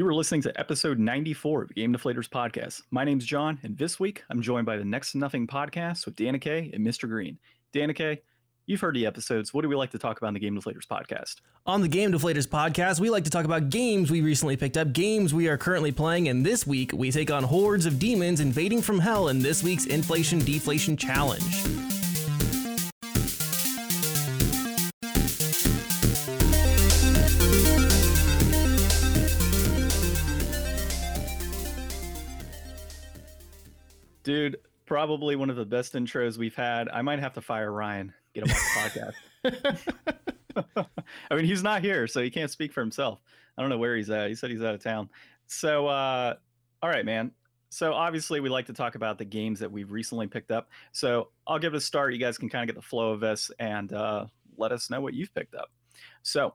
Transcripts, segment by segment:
You are listening to episode 94 of the Game Deflators podcast. My name's John, and this week I'm joined by the Next to Nothing podcast with Danica and Mr. Green. Danica, you've heard the episodes. What do we like to talk about in the Game Deflators podcast? On the Game Deflators podcast, we like to talk about games we recently picked up, games we are currently playing, and this week we take on hordes of demons invading from hell in this week's Inflation Deflation Challenge. Dude, probably one of the best intros we've had. I might have to fire Ryan, get him off the podcast. I mean, he's not here, so he can't speak for himself. I don't know where he's at. He said he's out of town. So, uh, all right, man. So, obviously, we like to talk about the games that we've recently picked up. So, I'll give it a start. You guys can kind of get the flow of this and uh, let us know what you've picked up. So,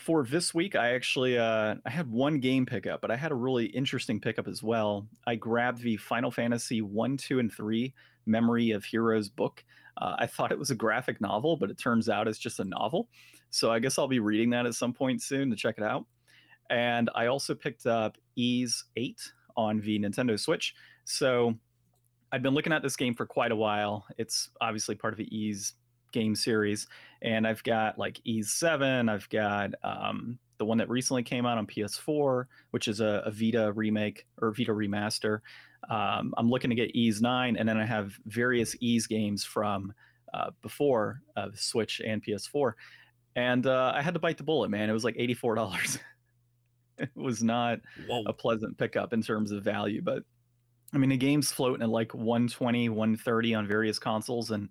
for this week, I actually uh, I had one game pickup, but I had a really interesting pickup as well. I grabbed the Final Fantasy one, two, and three Memory of Heroes book. Uh, I thought it was a graphic novel, but it turns out it's just a novel. So I guess I'll be reading that at some point soon to check it out. And I also picked up Ys Eight on the Nintendo Switch. So I've been looking at this game for quite a while. It's obviously part of the Ys game series and i've got like Ys 7 i've got um, the one that recently came out on ps4 which is a, a vita remake or vita remaster. Um, i'm looking to get Ys 9 and then i have various Ys games from uh, before uh, switch and ps4 and uh, i had to bite the bullet man. It was like $84 it was not Whoa. a pleasant pickup in terms of value but i mean the game's floating at like 120 130 on various consoles and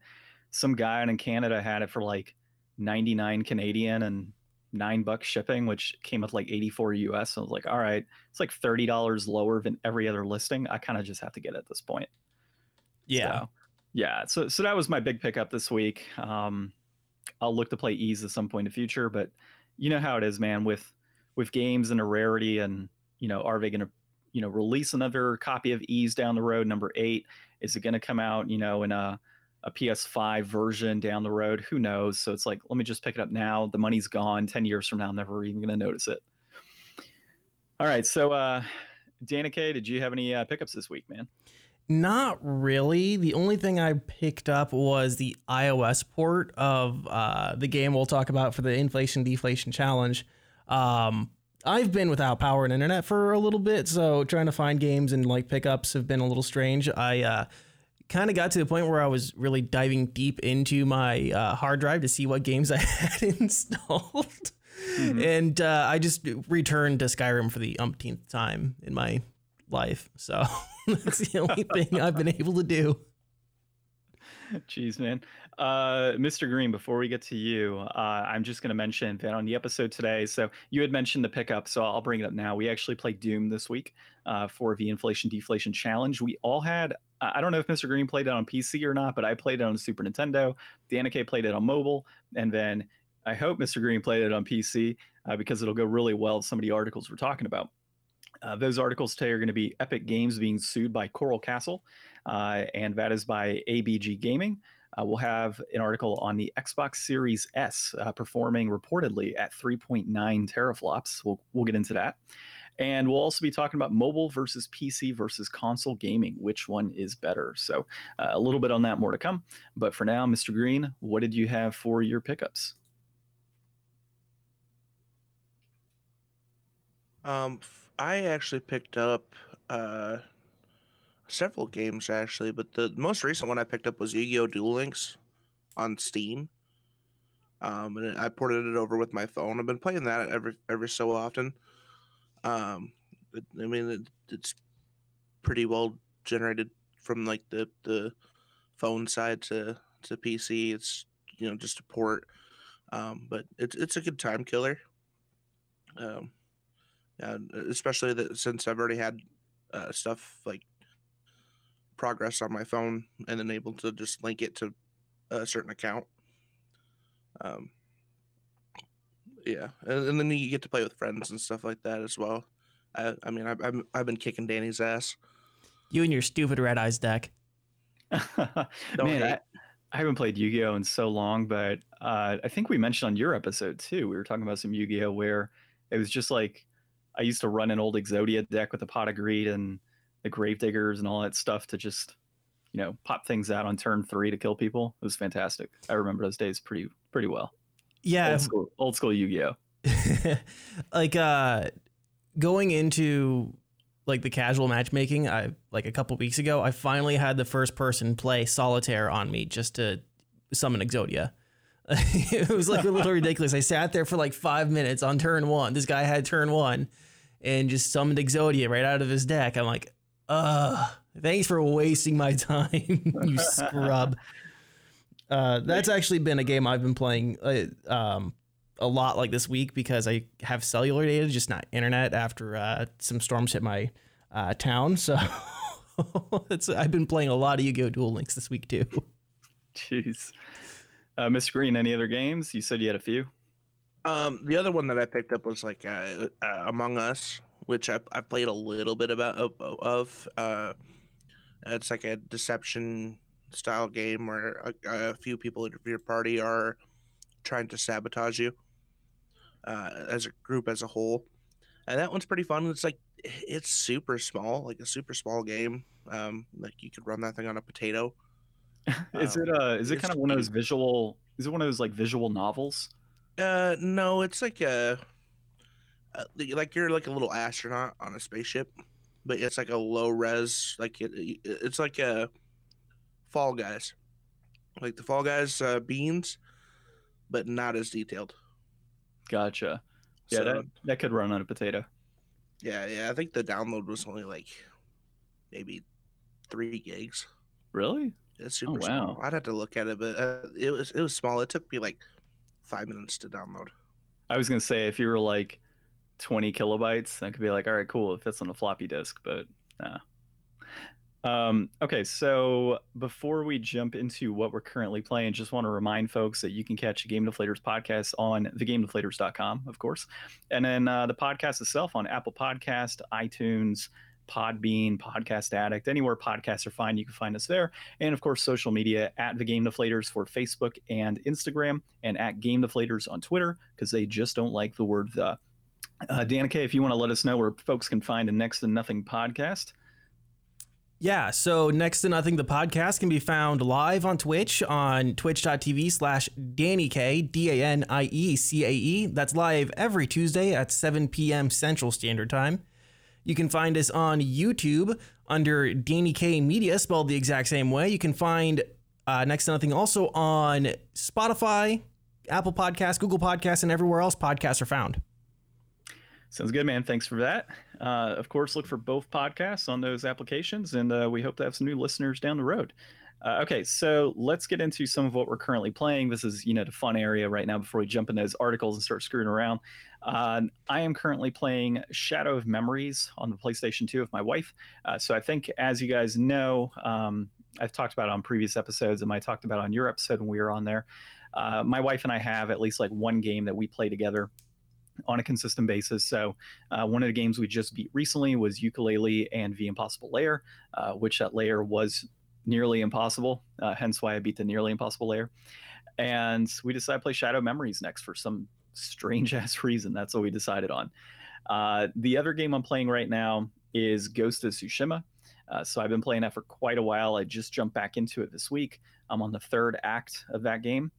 some guy in Canada had it for like 99 Canadian and nine bucks shipping, which came with like 84 US. So I was like, all right, it's like $30 lower than every other listing. I kind of just have to get it at this point. Yeah. So, yeah. So, so that was my big pickup this week. Um, I'll look to play Ys at some point in the future, but you know how it is, man, with, with games and a rarity and, you know, are they going to, you know, release another copy of Ys down the road, number eight? Is it going to come out, you know, in a, a PS5 version down the road. Who knows? So it's like, let me just pick it up now. The money's gone. 10 years from now, I'm never even going to notice it. All right. So, uh, Danica, did you have any uh, pickups this week, man? Not really. The only thing I picked up was the iOS port of uh, the game we'll talk about for the Inflation Deflation Challenge. Um, I've been without power and internet for a little bit, so trying to find games and like pickups have been a little strange. I uh, kind of got to the point where I was really diving deep into my uh, hard drive to see what games I had installed. Mm-hmm. And uh, I just returned to Skyrim for the umpteenth time in my life. So that's the only thing I've been able to do. Jeez, man. Uh, Mr. Green, before we get to you, uh, I'm just going to mention that on the episode today, so you had mentioned the pickup, so I'll bring it up now. We actually played Doom this week uh, for the Inflation Deflation Challenge. We all had I don't know if Mr. Green played it on PC or not, but I played it on Super Nintendo. Danica played it on mobile, and then I hope Mr. Green played it on PC uh, because it'll go really well with some of the articles we're talking about. Uh, those articles today are going to be Epic Games being sued by Coral Castle, uh, and that is by ABG Gaming. Uh, we'll have an article on the Xbox Series S uh, performing reportedly at 3.9 teraflops. We'll, we'll get into that. And we'll also be talking about mobile versus PC versus console gaming. Which one is better? So, uh, a little bit on that more to come. But for now, Mr. Green, what did you have for your pickups? Um, I actually picked up uh, several games actually, but the most recent one I picked up was Yu-Gi-Oh! Duel Links on Steam. Um, and I ported it over with my phone. I've been playing that every every so often. Um, it, I mean, it, it's pretty well generated from like the the phone side to to PC. It's you know just a port, um, but it's it's a good time killer. Um, and especially that since I've already had uh, stuff like progress on my phone and then able to just link it to a certain account. Um, yeah, and, and, then you get to play with friends and stuff like that as well. I, I mean, I've, I've, I've been kicking Danny's ass. You and your stupid red eyes deck. Man, I, I, haven't played Yu Gi Oh in so long, but uh, I think we mentioned on your episode too. We were talking about some Yu Gi Oh where it was just like I used to run an old Exodia deck with a pot of greed and the Gravediggers and all that stuff to just, you know, pop things out on turn three to kill people. It was fantastic. I remember those days pretty pretty well. Yeah, Old school, old school Yu-Gi-Oh. like uh going into like the casual matchmaking i like a couple weeks ago i finally had the first person play solitaire on me just to summon exodia. It was like a little ridiculous. I sat there for like five minutes on turn one. This guy had turn one and just summoned exodia right out of his deck. I'm like uh thanks for wasting my time you scrub uh, that's actually been a game I've been playing uh, um, a lot like this week because I have cellular data, just not internet after uh, some storms hit my uh, town. So it's, I've been playing a lot of Yu-Gi-Oh! Duel Links this week too. Jeez. Uh, Miss Green, any other games? You said you had a few. Um, the other one that I picked up was like uh, uh, Among Us, which I, I played a little bit about of. of uh, it's like a deception style game where a, a few people in your party are trying to sabotage you uh, as a group as a whole, and that one's pretty fun. It's like it's super small, like a super small game. Um, like you could run that thing on a potato. is Um, it uh is it kind of one of those visual is it one of those like visual novels? Uh, no, it's like a, uh, like you're like a little astronaut on a spaceship, but it's like a low res, like it- it's like a Fall Guys, like the Fall Guys uh, beans, but not as detailed. Gotcha. Yeah, So, that that could run on a potato. yeah, yeah. I think the download was only like maybe three gigs. Really? It's super wow. small. I'd have to look at it, but uh, it was it was small. It took me like five minutes to download. I was gonna say if you were like 20 kilobytes, that could be like, all right, cool, it fits on a floppy disk, but nah. Um, okay, so before we jump into what we're currently playing, just want to remind folks that you can catch the Game Deflators podcast on thegamedeflators.com, of course, and then uh, the podcast itself on Apple Podcast, iTunes, Podbean, Podcast Addict, anywhere podcasts are fine, you can find us there, and of course, social media at the Game Deflators for Facebook and Instagram, and at Game Deflators on Twitter because they just don't like the word the. Uh, Danica, if you want to let us know where folks can find a Next to Nothing podcast. Yeah, so Next to Nothing, the podcast can be found live on Twitch on twitch.tv slash Danny K, D A N I E C A E. That's live every Tuesday at 7 p.m. Central Standard Time. You can find us on YouTube under Danny K Media, spelled the exact same way. You can find uh, Next to Nothing also on Spotify, Apple Podcasts, Google Podcasts, and everywhere else podcasts are found. Sounds good, man. Thanks for that. Uh, of course, look for both podcasts on those applications, and uh, we hope to have some new listeners down the road. Uh, okay, so let's get into some of what we're currently playing. This is, you know, the fun area right now before we jump into those articles and start screwing around. Uh, I am currently playing Shadow of Memories on the PlayStation 2 with my wife. Uh, so I think, as you guys know, um, I've talked about on previous episodes, and I talked about on your episode when we were on there. Uh, my wife and I have at least like one game that we play together on a consistent basis. So, uh, one of the games we just beat recently was Yooka-Laylee and The Impossible Lair, uh, which that lair was nearly impossible, uh, hence why I beat the nearly impossible lair. And we decided to play Shadow Memories next for some strange ass reason. That's what we decided on. Uh, the other game I'm playing right now is Ghost of Tsushima. Uh, so I've been playing that for quite a while. I just jumped back into it this week. I'm on the third act of that game,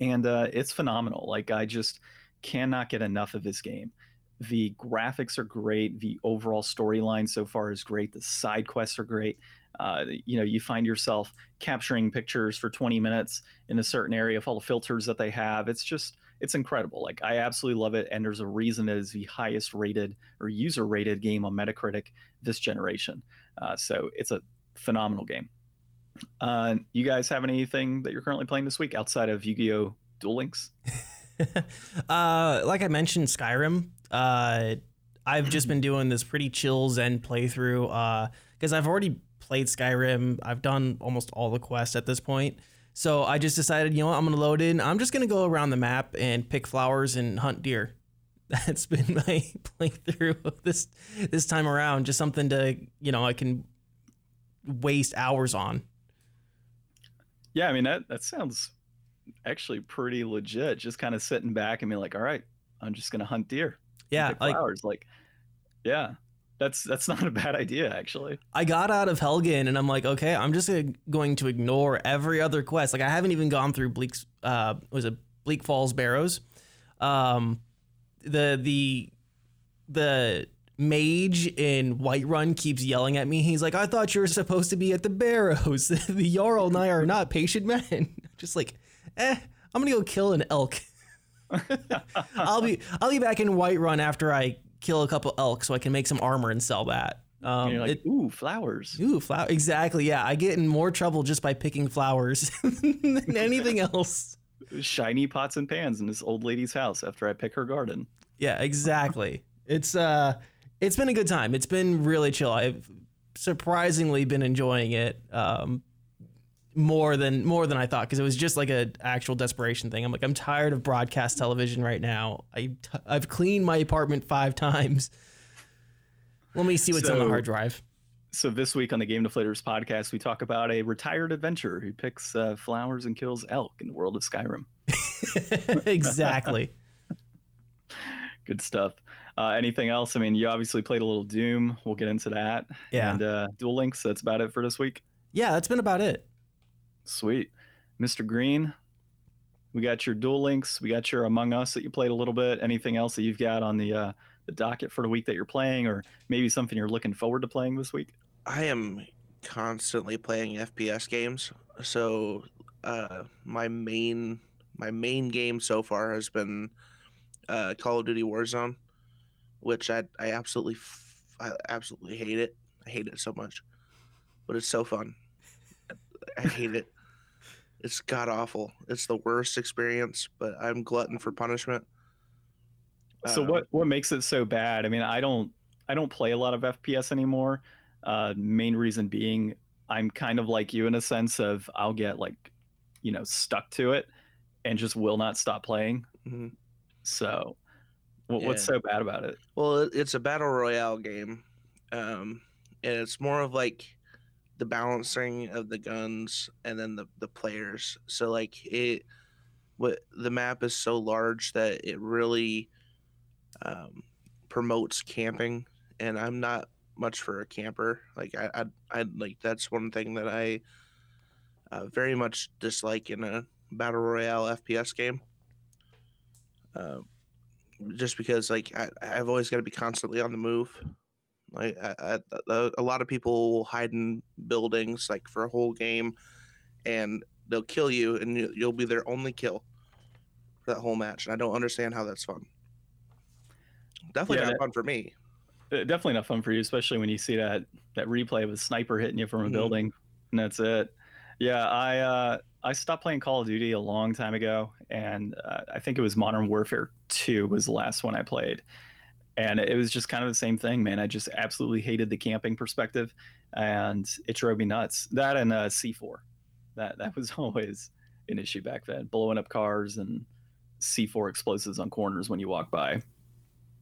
and uh, it's phenomenal. Like I just cannot get enough of this game. The graphics are great. The overall storyline so far is great. The side quests are great. Uh, you know, you find yourself capturing pictures for 20 minutes in a certain area of all the filters that they have. It's just, it's incredible. Like, I absolutely love it. And there's a reason it is the highest rated or user rated game on Metacritic this generation. Uh, so it's a phenomenal game. Uh, you guys have anything that you're currently playing this week outside of Yu Gi Oh! Duel Links? uh, like I mentioned, Skyrim. Uh, I've just been doing this pretty chill Zen playthrough because I've already played Skyrim. I've done almost all the quests at this point. So I just decided, you know what, I'm gonna load in. I'm just gonna go around the map and pick flowers and hunt deer. That's been my playthrough this this time around. Just something to you know I can waste hours on. Yeah, I mean that that sounds actually pretty legit. Just kind of sitting back and being like, all right, I'm just gonna hunt deer. Yeah, like flowers. Like Yeah, that's that's not a bad idea actually. I got out of Helgen and I'm like, okay, I'm just going to ignore every other quest. Like I haven't even gone through Bleak's uh was it Bleak Falls Barrows. Um the the the mage in Whiterun keeps yelling at me. He's like, I thought you were supposed to be at the Barrows. the Jarl and I are not patient men. just like, eh, I'm gonna go kill an elk. I'll be I'll be back in Whiterun after I kill a couple elk so I can make some armor and sell that. Um, like, it, ooh, flowers. Ooh, flower. Exactly. Yeah, I get in more trouble just by picking flowers than anything else. Shiny pots and pans in this old lady's house after I pick her garden. Yeah, exactly. it's uh, it's been a good time. It's been really chill. I've surprisingly been enjoying it. Um, more than more than I thought because it was just like an actual desperation thing. I'm like I'm tired of broadcast television right now. I t- I've cleaned my apartment five times. Let me see what's so, on the hard drive. So this week on the Game Deflators podcast, we talk about a retired adventurer who picks uh, flowers and kills elk in the world of Skyrim. exactly. Good stuff. Uh, anything else? I mean, you obviously played a little Doom. We'll get into that. Yeah. And uh, Duel Links. That's about it for this week. Yeah, that's been about it. Sweet. Mr. Green, we got your Duel Links. We got your Among Us that you played a little bit. Anything else that you've got on the uh, the docket for the week that you're playing, or maybe something you're looking forward to playing this week? I am constantly playing FPS games. So uh, my main my main game so far has been uh, Call of Duty Warzone, which I I absolutely I absolutely hate it. I hate it so much, but it's so fun. I hate it. It's god awful. It's the worst experience, but I'm glutton for punishment. So uh, what what makes it so bad? I mean, I don't I don't play a lot of FPS anymore. Uh, main reason being I'm kind of like you in a sense of I'll get like you know stuck to it and just will not stop playing. Mm-hmm. So what, yeah. what's so bad about it? Well, it's a battle royale game, um, and it's more of like the balancing of the guns and then the, the players. So like it what the map is so large that it really um, promotes camping and I'm not much for a camper. Like I I, I like that's one thing that I uh, very much dislike in a battle royale FPS game. Uh, just because like I, I've always got to be constantly on the move like I, I, a lot of people will hide in buildings like for a whole game, and they'll kill you, and you'll be their only kill for that whole match. And I don't understand how that's fun. Definitely yeah, not that, fun for me. Uh, definitely not fun for you, especially when you see that that replay of a sniper hitting you from a mm-hmm. building, and that's it. Yeah, I uh, I stopped playing Call of Duty a long time ago, and uh, I think it was Modern Warfare Two was the last one I played and it was just kind of the same thing, man. I just absolutely hated the camping perspective, and it drove me nuts. That and uh, C4, that that was always an issue back then. Blowing up cars and C4 explosives on corners when you walk by.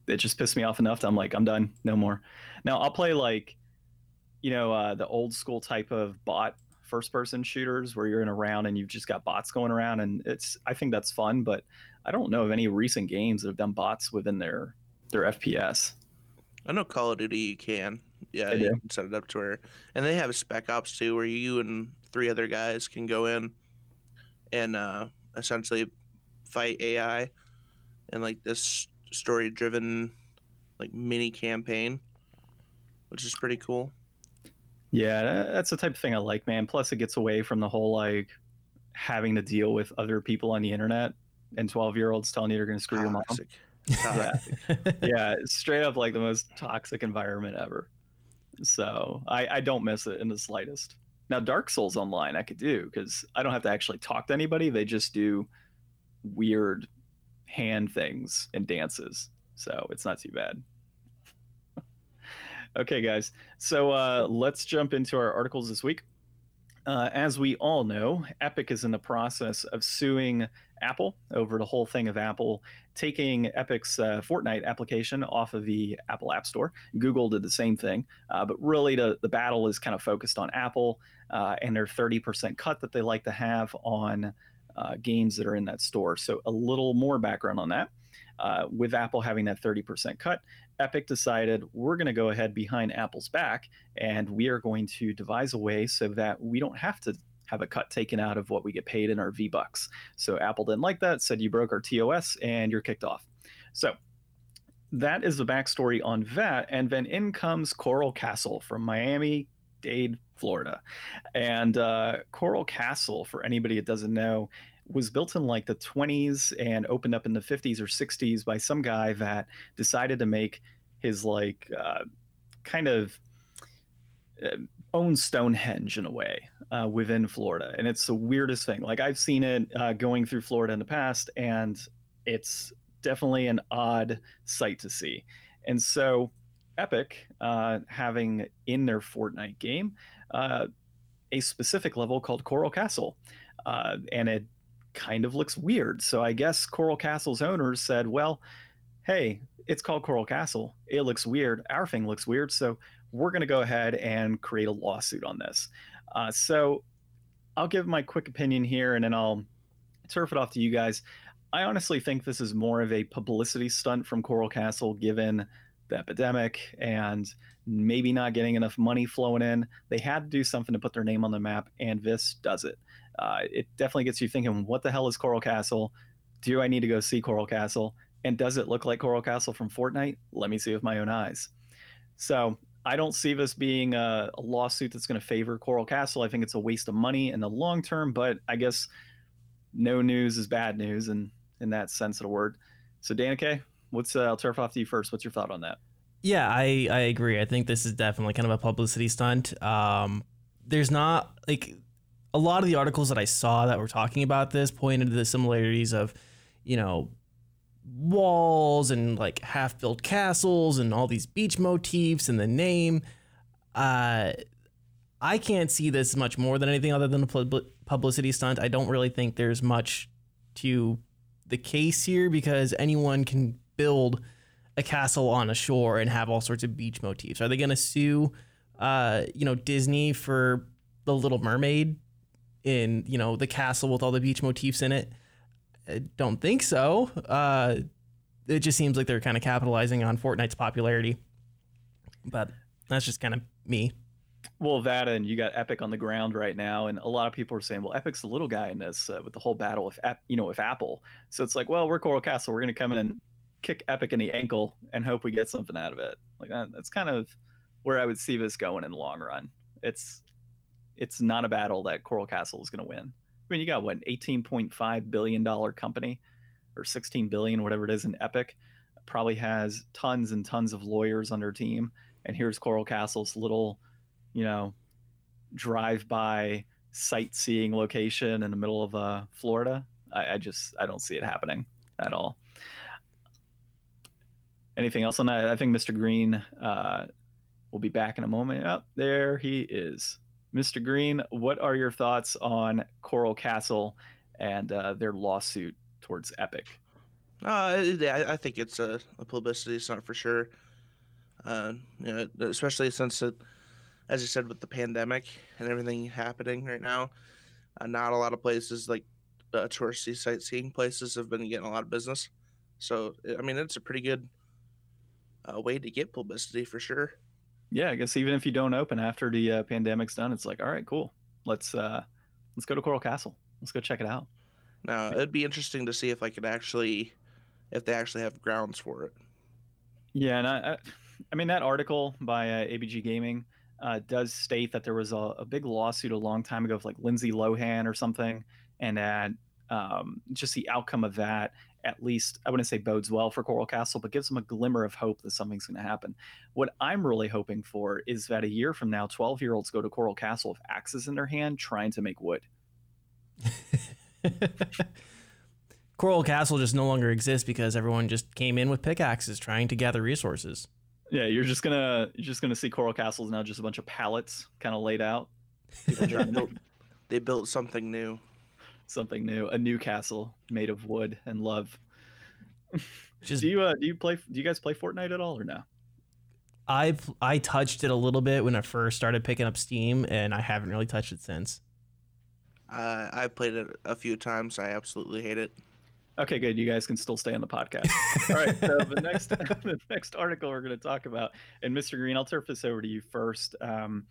It just pissed me off enough that I'm like, I'm done, no more. Now I'll play like, you know, uh, the old school type of bot first person shooters where you're in a round and you've just got bots going around, and it's I think that's fun, but I don't know of any recent games that have done bots within their their FPS. I know Call of Duty you can. Yeah, you can set it up to where, and they have Spec Ops too, where you and three other guys can go in and uh, essentially fight AI and like this story-driven like mini campaign, which is pretty cool. Yeah, that's the type of thing I like, man. Plus, it gets away from the whole like having to deal with other people on the internet and twelve-year-olds telling you they're going to screw Toxic. your mom yeah. straight up like the most toxic environment ever. So I, I don't miss it in the slightest. Now Dark Souls online I could do because I don't have to actually talk to anybody. They just do weird hand things and dances. So it's not too bad. okay, guys. So uh, let's jump into our articles this week. Uh, as we all know, Epic is in the process of suing Apple over the whole thing of Apple taking Epic's uh, Fortnite application off of the Apple App Store. Google did the same thing, uh, but really the, the battle is kind of focused on Apple uh, and their 30% cut that they like to have on uh, games that are in that store. So, a little more background on that. Uh, with Apple having that 30% cut, Epic decided we're going to go ahead behind Apple's back and we are going to devise a way so that we don't have to have a cut taken out of what we get paid in our V Bucks. So Apple didn't like that, said you broke our TOS and you're kicked off. So that is the backstory on that. And then in comes Coral Castle from Miami Dade, Florida. And uh, Coral Castle, for anybody that doesn't know, was built in like the 20s and opened up in the 50s or 60s by some guy that decided to make his like uh, kind of uh, own Stonehenge in a way uh, within Florida. And it's the weirdest thing. Like I've seen it uh, going through Florida in the past, and it's definitely an odd sight to see. And so Epic uh, having in their Fortnite game uh, a specific level called Coral Castle. Uh, and it kind of looks weird. So I guess Coral Castle's owners said, well, hey, it's called Coral Castle. It looks weird. Our thing looks weird. So we're going to go ahead and create a lawsuit on this. Uh, so I'll give my quick opinion here and then I'll turf it off to you guys. I honestly think this is more of a publicity stunt from Coral Castle, given the epidemic and maybe not getting enough money flowing in. They had to do something to put their name on the map, and this does it. Uh, it definitely gets you thinking, what the hell is Coral Castle? Do I need to go see Coral Castle? And does it look like Coral Castle from Fortnite? Let me see with my own eyes. So I don't see this being a, a lawsuit that's going to favor Coral Castle. I think it's a waste of money in the long term, but I guess no news is bad news, and in that sense of the word. So, Danica, what's uh, I'll turf off to you first. What's your thought on that? Yeah, I I agree. I think this is definitely kind of a publicity stunt. Um, there's not like a lot of the articles that I saw that were talking about this pointed to the similarities of, you know, walls and like half built castles and all these beach motifs and the name. Uh, I can't see this much more than anything other than a publicity stunt. I don't really think there's much to the case here because anyone can build a castle on a shore and have all sorts of beach motifs. Are they going to sue, uh, you know, Disney for the Little Mermaid in you know the castle with all the beach motifs in it? I don't think so. Uh, it just seems like they're kind of capitalizing on Fortnite's popularity, but that's just kind of me. Well, that and you got Epic on the ground right now, and a lot of people are saying, "Well, Epic's the little guy in this uh, with the whole battle with, you know, with Apple." So it's like, well, we're Coral Castle, we're going to come in and kick Epic in the ankle and hope we get something out of it. Like that, that's kind of where I would see this going in the long run. It's it's not a battle that Coral Castle is going to win. I mean, you got what, point five billion dollar company, or sixteen billion, whatever it is, in Epic, probably has tons and tons of lawyers on their team. And here's Coral Castle's little you know, drive by sightseeing location in the middle of uh, Florida. I, I just I don't see it happening at all. Anything else on that? I think Mr. Green uh, will be back in a moment. Oh, there he is. Mr. Green, what are your thoughts on Coral Castle and uh, their lawsuit towards Epic? Uh, I, think it's a, a publicity stunt for sure. Uh, you know, especially since it, as you said, with the pandemic and everything happening right now, uh, not a lot of places like uh, touristy sightseeing places have been getting a lot of business. So, I mean, it's a pretty good uh, way to get publicity for sure. Yeah, I guess even if you don't open after the uh, pandemic's done, it's like, all right, cool. Let's uh, let's go to Coral Castle. Let's go check it out. Now, it'd be interesting to see if I could actually, if they actually have grounds for it. Yeah, and I, I mean that article by uh, ABG Gaming uh, does state that there was a, a, big lawsuit a long time ago with like Lindsay Lohan or something, and that um, just the outcome of that, at least I wouldn't say bodes well for Coral Castle, but gives them a glimmer of hope that something's going to happen. What I'm really hoping for is that a year from now, 12 year olds go to Coral Castle with axes in their hand trying to make wood. Coral Castle just no longer exists because everyone just came in with pickaxes trying to gather resources. Yeah, you're just gonna you're just gonna see Coral Castles now, just a bunch of pallets kind of laid out. they built something new. Something new, a new castle made of wood and love. Just, do you uh, do you play? Do you guys play Fortnite at all or no? I I touched it a little bit when I first started picking up Steam, and I haven't really touched it since. Uh, I played it a few times. I absolutely hate it. Okay, good. You guys can still stay on the podcast. All right. So the next the next article we're going to talk about, and Mr. Green, I'll turf this over to you first. Um,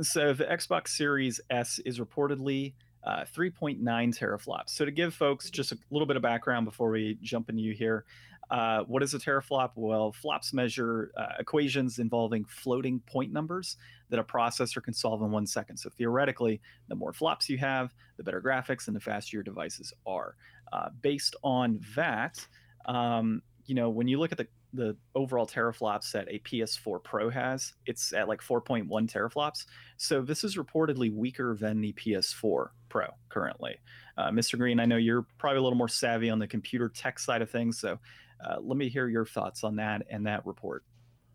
so the Xbox Series S is reportedly uh, 3.9 teraflops. So to give folks just a little bit of background before we jump into you here, uh, what is a teraflop? Well, flops measure uh, equations involving floating point numbers that a processor can solve in one second. So theoretically, the more flops you have, the better graphics and the faster your devices are. Uh, based on that, um, you know, when you look at the the overall teraflops that a PS4 Pro has, it's at like 4.1 teraflops. So this is reportedly weaker than the PS4 Pro currently. Uh, Mr. Green, I know you're probably a little more savvy on the computer tech side of things, so uh, let me hear your thoughts on that and that report.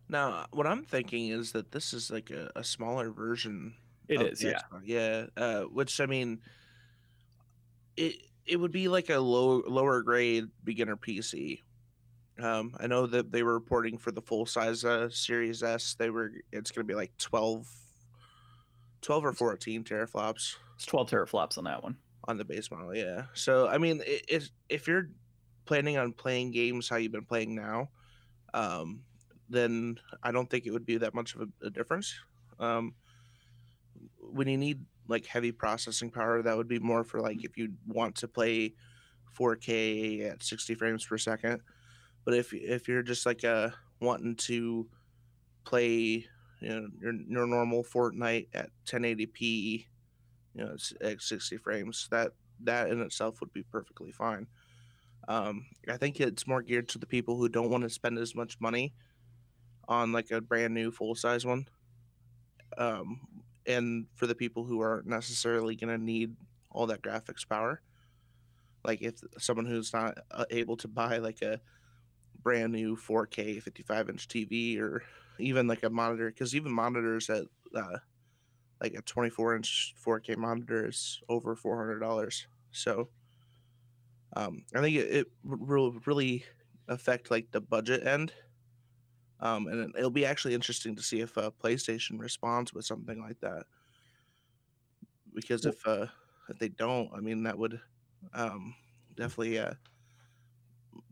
Now, what I'm thinking is that this is like a, a smaller version. It is, yeah, Xbox. yeah. Uh, which I mean, it it would be like a low lower grade beginner PC. Um, I know that they were reporting for the full size uh, Series S. They were it's going to be like 12, 12 or fourteen teraflops. It's 12 teraflops on that one on the base model. Yeah. So I mean, if if you're planning on playing games how you've been playing now, um, then I don't think it would be that much of a, a difference. Um, when you need like heavy processing power, that would be more for like if you want to play 4K at 60 frames per second. But if if you're just like uh wanting to play you know your, your normal Fortnite at 1080p, you know at 60 frames, that that in itself would be perfectly fine. Um, I think it's more geared to the people who don't want to spend as much money on like a brand new full size one. Um, and for the people who aren't necessarily going to need all that graphics power. Like if someone who's not uh, able to buy like a brand new 4K 55 inch TV or even like a monitor, because even monitors at uh, like a 24 inch 4K monitor is over $400. So um, I think it, it will really affect like the budget end. Um, and it'll be actually interesting to see if uh, PlayStation responds with something like that. Because if uh, if they don't, I mean that would um, definitely uh,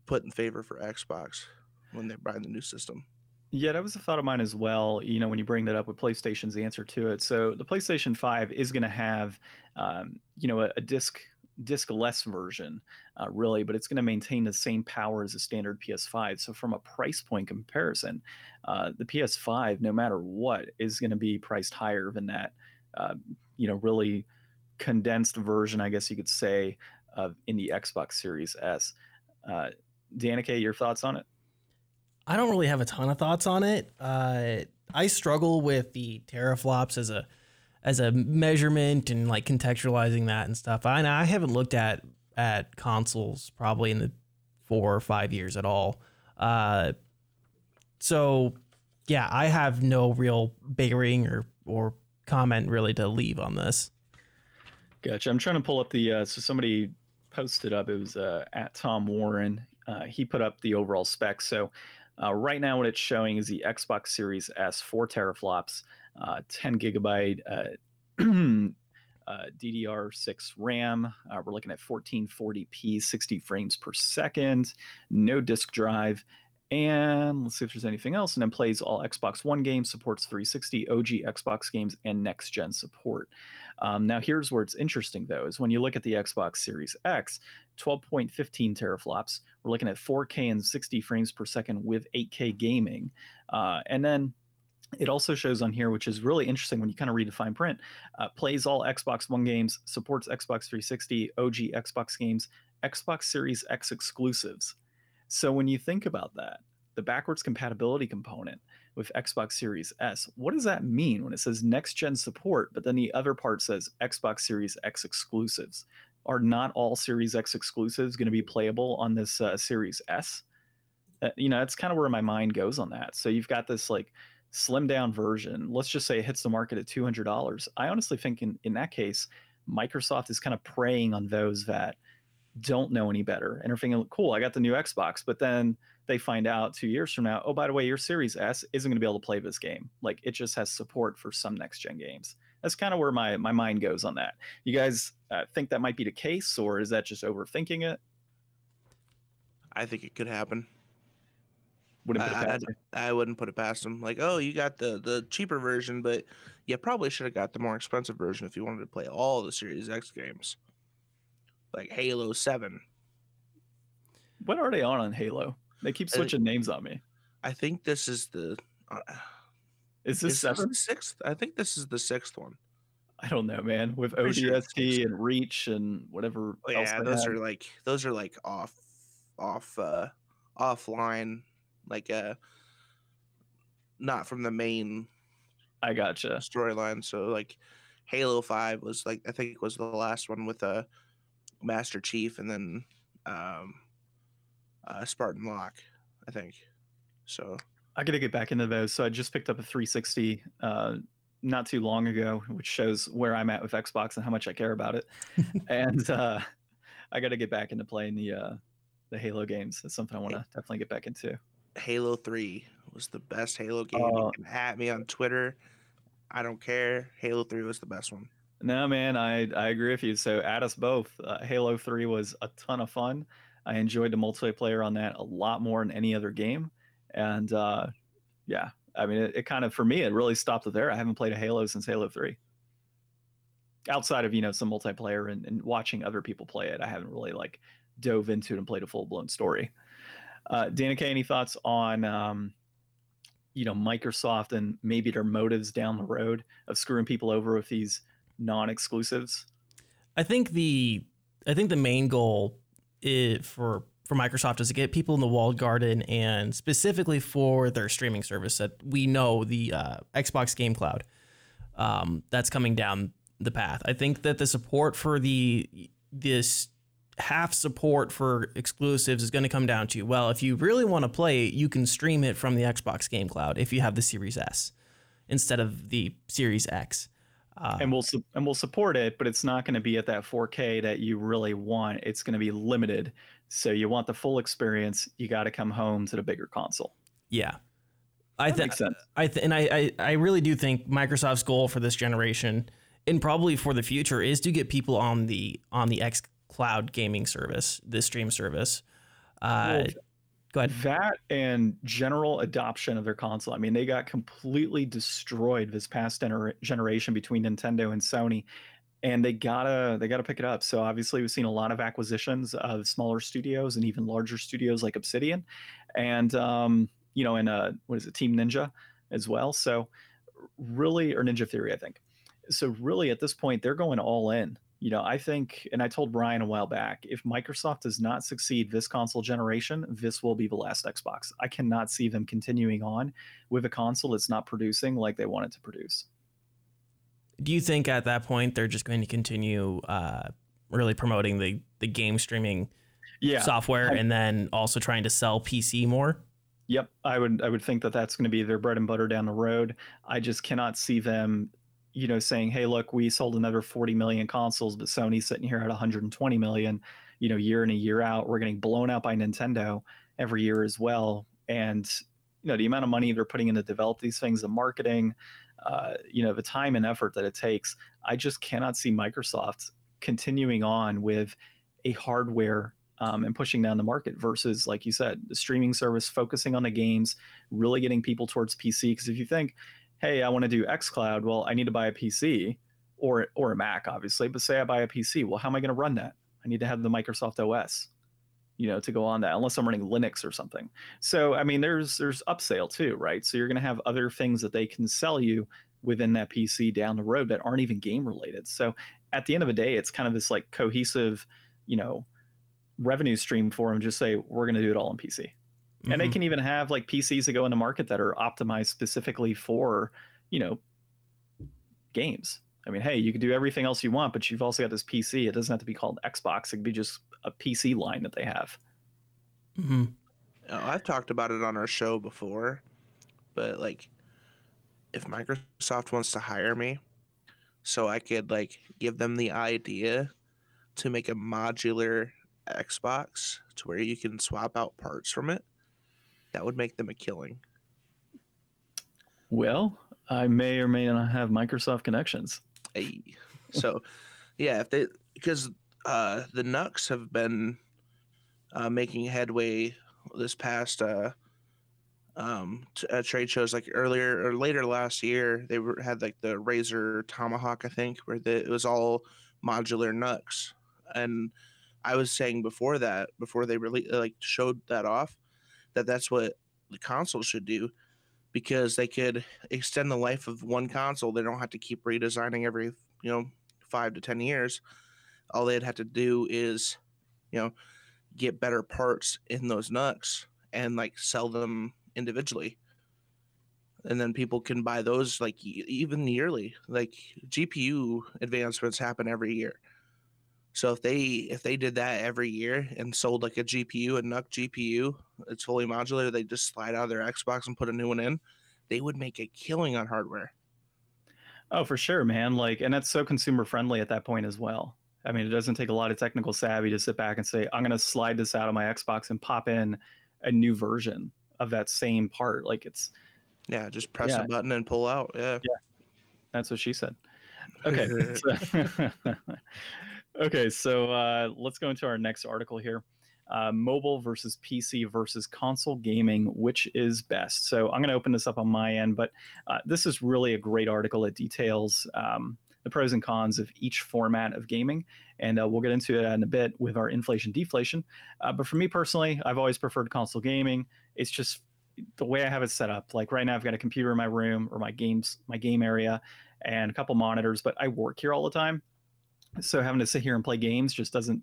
put in favor for Xbox when they're buying the new system. Yeah, that was a thought of mine as well. You know, when you bring that up with PlayStation's answer to it, so the PlayStation Five is going to have, um, you know, a, a disc disc-less version, uh, really, but it's going to maintain the same power as a standard PS5. So from a price point comparison, uh, the PS5, no matter what, is going to be priced higher than that. Uh, you know, really condensed version, I guess you could say, of in the Xbox Series S. Danica, your thoughts on it? I don't really have a ton of thoughts on it. Uh, I struggle with the teraflops as a as a measurement and like contextualizing that and stuff. I I haven't looked at at consoles probably in the four or five years at all. Uh, so yeah, I have no real bearing or or comment really to leave on this. Gotcha. I'm trying to pull up the uh, so somebody posted up. It was uh, at Tom Warren. Uh, he put up the overall specs. So uh, right now, what it's showing is the Xbox Series S, four teraflops, uh, 10 gigabyte uh, uh DDR6 RAM. We're looking at 1440p, 60 frames per second, no disk drive. And let's see if there's anything else. And then plays all Xbox One games, supports 360, OG Xbox games, and next gen support. Um, now, here's where it's interesting, though, is when you look at the Xbox Series X, 12.15 teraflops, we're looking at 4K and 60 frames per second with 8K gaming. Uh, and then it also shows on here, which is really interesting when you kind of read the fine print, uh, plays all Xbox One games, supports Xbox 360, OG Xbox games, Xbox Series X exclusives. So when you think about that, the backwards compatibility component with Xbox Series S, what does that mean when it says next gen support, but then the other part says Xbox Series X exclusives? Are not all Series X exclusives going to be playable on this uh, Series S? Uh, you know, that's kind of where my mind goes on that. So you've got this like slim down version, let's just say it hits the market at $200. I honestly think in, in that case, Microsoft is kind of preying on those that don't know any better and are thinking, cool, I got the new Xbox. But then they find out two years from now, oh, by the way, your Series S isn't going to be able to play this game. Like it just has support for some next gen games. That's kind of where my, my mind goes on that. You guys uh, think that might be the case, or is that just overthinking it? I think it could happen. Wouldn't put it I, past. I, I wouldn't put it past them. Like, oh, you got the the cheaper version, but you probably should have got the more expensive version if you wanted to play all the Series X games, like Halo Seven. What are they on on Halo? They keep switching names on me. I think this is the. Uh, Is this is seven? the sixth? I think this is the sixth one. I don't know, man. With Pretty sure ODST and Reach and whatever Oh, else yeah, those have. are like those are like off, off, uh, offline, like uh, not from the main I gotcha. storyline. So like, Halo Five was like I think it was the last one with uh, Master Chief, and then um, uh, Spartan Locke, I think. So I got to get back into those. So I just picked up a 360 uh, not too long ago, which shows where I'm at with Xbox and how much I care about it. and uh, I got to get back into playing the uh, the Halo games. That's something I want to definitely get back into. Halo Three was the best Halo game. Uh, you can at me on Twitter. I don't care. Halo Three was the best one. No, man, I I agree with you. So at us both. Uh, Halo 3 was a ton of fun. I enjoyed the multiplayer on that a lot more than any other game. And uh, yeah, I mean, it, it kind of, for me, it really stopped there. I haven't played a Halo since Halo 3. Outside of, you know, some multiplayer and, and watching other people play it, I haven't really like dove into it and played a full blown story. Uh, Danica, any thoughts on, um, you know, Microsoft and maybe their motives down the road of screwing people over with these non-exclusives. I think the I think the main goal is for for Microsoft is to get people in the walled garden and specifically for their streaming service that we know the uh, Xbox Game Cloud um, that's coming down the path. I think that the support for the this half support for exclusives is going to come down to well, if you really want to play, you can stream it from the Xbox Game Cloud if you have the Series S instead of the Series X. Uh, and we'll su- and we'll support it, but it's not going to be at that 4K that you really want. It's going to be limited. So you want the full experience, you got to come home to the bigger console. Yeah, I That think makes sense. I th- and I, I I really do think Microsoft's goal for this generation and probably for the future is to get people on the on the X Cloud gaming service, the stream service. Uh, Well, go ahead. That and general adoption of their console. I mean, they got completely destroyed this past gener- generation between Nintendo and Sony, and they gotta they gotta pick it up. So obviously, we've seen a lot of acquisitions of smaller studios and even larger studios like Obsidian, and um, you know, and uh, what is it, Team Ninja as well. So really, or Ninja Theory, I think. So really, at this point, they're going all in you know, I think, and I told Brian a while back, if Microsoft does not succeed this console generation, this will be the last Xbox. I cannot see them continuing on with a console that's not producing like they want it to produce. Do you think at that point they're just going to continue uh, really promoting the the game streaming Yeah. software I- and then also trying to sell PC more? Yep, I would I would think that that's going to be their bread and butter down the road. I just cannot see them, you know, saying, "Hey, look, we sold another 40 million consoles, but Sony's sitting here at 120 million, you know, year in and year out. We're getting blown out by Nintendo every year as well." And you know, the amount of money they're putting in to develop these things, the marketing, uh, you know, the time and effort that it takes, I just cannot see Microsoft continuing on with a hardware um, and pushing down the market versus, like you said, the streaming service focusing on the games, really getting people towards PC. Because if you think, hey, I want to do xCloud, well, I need to buy a PC or or a Mac, obviously. But say I buy a PC, well, how am I going to run that? I need to have the Microsoft OS, you know, to go on that, unless I'm running Linux or something. So I mean, there's there's upsale too, right? So you're going to have other things that they can sell you within that PC down the road that aren't even game related. So at the end of the day, it's kind of this like cohesive, you know, revenue stream for them. Just say we're going to do it all on PC, and they Mhm. can even have like PCs that go into market that are optimized specifically for, you know, games. I mean, hey, you can do everything else you want, but you've also got this PC. It doesn't have to be called Xbox. It could be just a PC line that they have. Mm-hmm. You I've talked about it on our show before, but like, if Microsoft wants to hire me, so I could like give them the idea to make a modular Xbox to where you can swap out parts from it, that would make them a killing. Well, I may or may not have Microsoft connections. Hey. So, yeah, if they because uh, the NUCs have been uh, making headway this past uh, um, t- uh, trade shows. Like earlier or later last year, they were, had like the Razer Tomahawk, I think, where the, it was all modular NUCs. And I was saying before that, before they really like showed that off, that that's what the console should do because they could extend the life of one console. They don't have to keep redesigning every, you know, five to 10 years. All they'd have to do is, you know, get better parts in those NUCs and like sell them individually. And then people can buy those like even yearly. Like GPU advancements happen every year. So if they if they did that every year and sold like a GPU, a NUC GPU, it's fully modular, they just slide out of their Xbox and put a new one in, they would make a killing on hardware. Oh, for sure, man. Like, and that's so consumer friendly at that point as well. I mean, it doesn't take a lot of technical savvy to sit back and say, I'm going to slide this out of my Xbox and pop in a new version of that same part. Like, it's Yeah, just press Yeah. a button and pull out. Yeah. that's what she said. Okay. okay, so uh, let's go into our next article here. Uh, mobile versus PC versus console gaming, which is best? So I'm going to open this up on my end, but uh, this is really a great article. It details um, the pros and cons of each format of gaming, and uh, we'll get into it in a bit with our inflation deflation. Uh, but for me personally, I've always preferred console gaming. It's just the way I have it set up. Like right now, I've got a computer in my room or my games, my game area, and a couple monitors, but I work here all the time. So having to sit here and play games just doesn't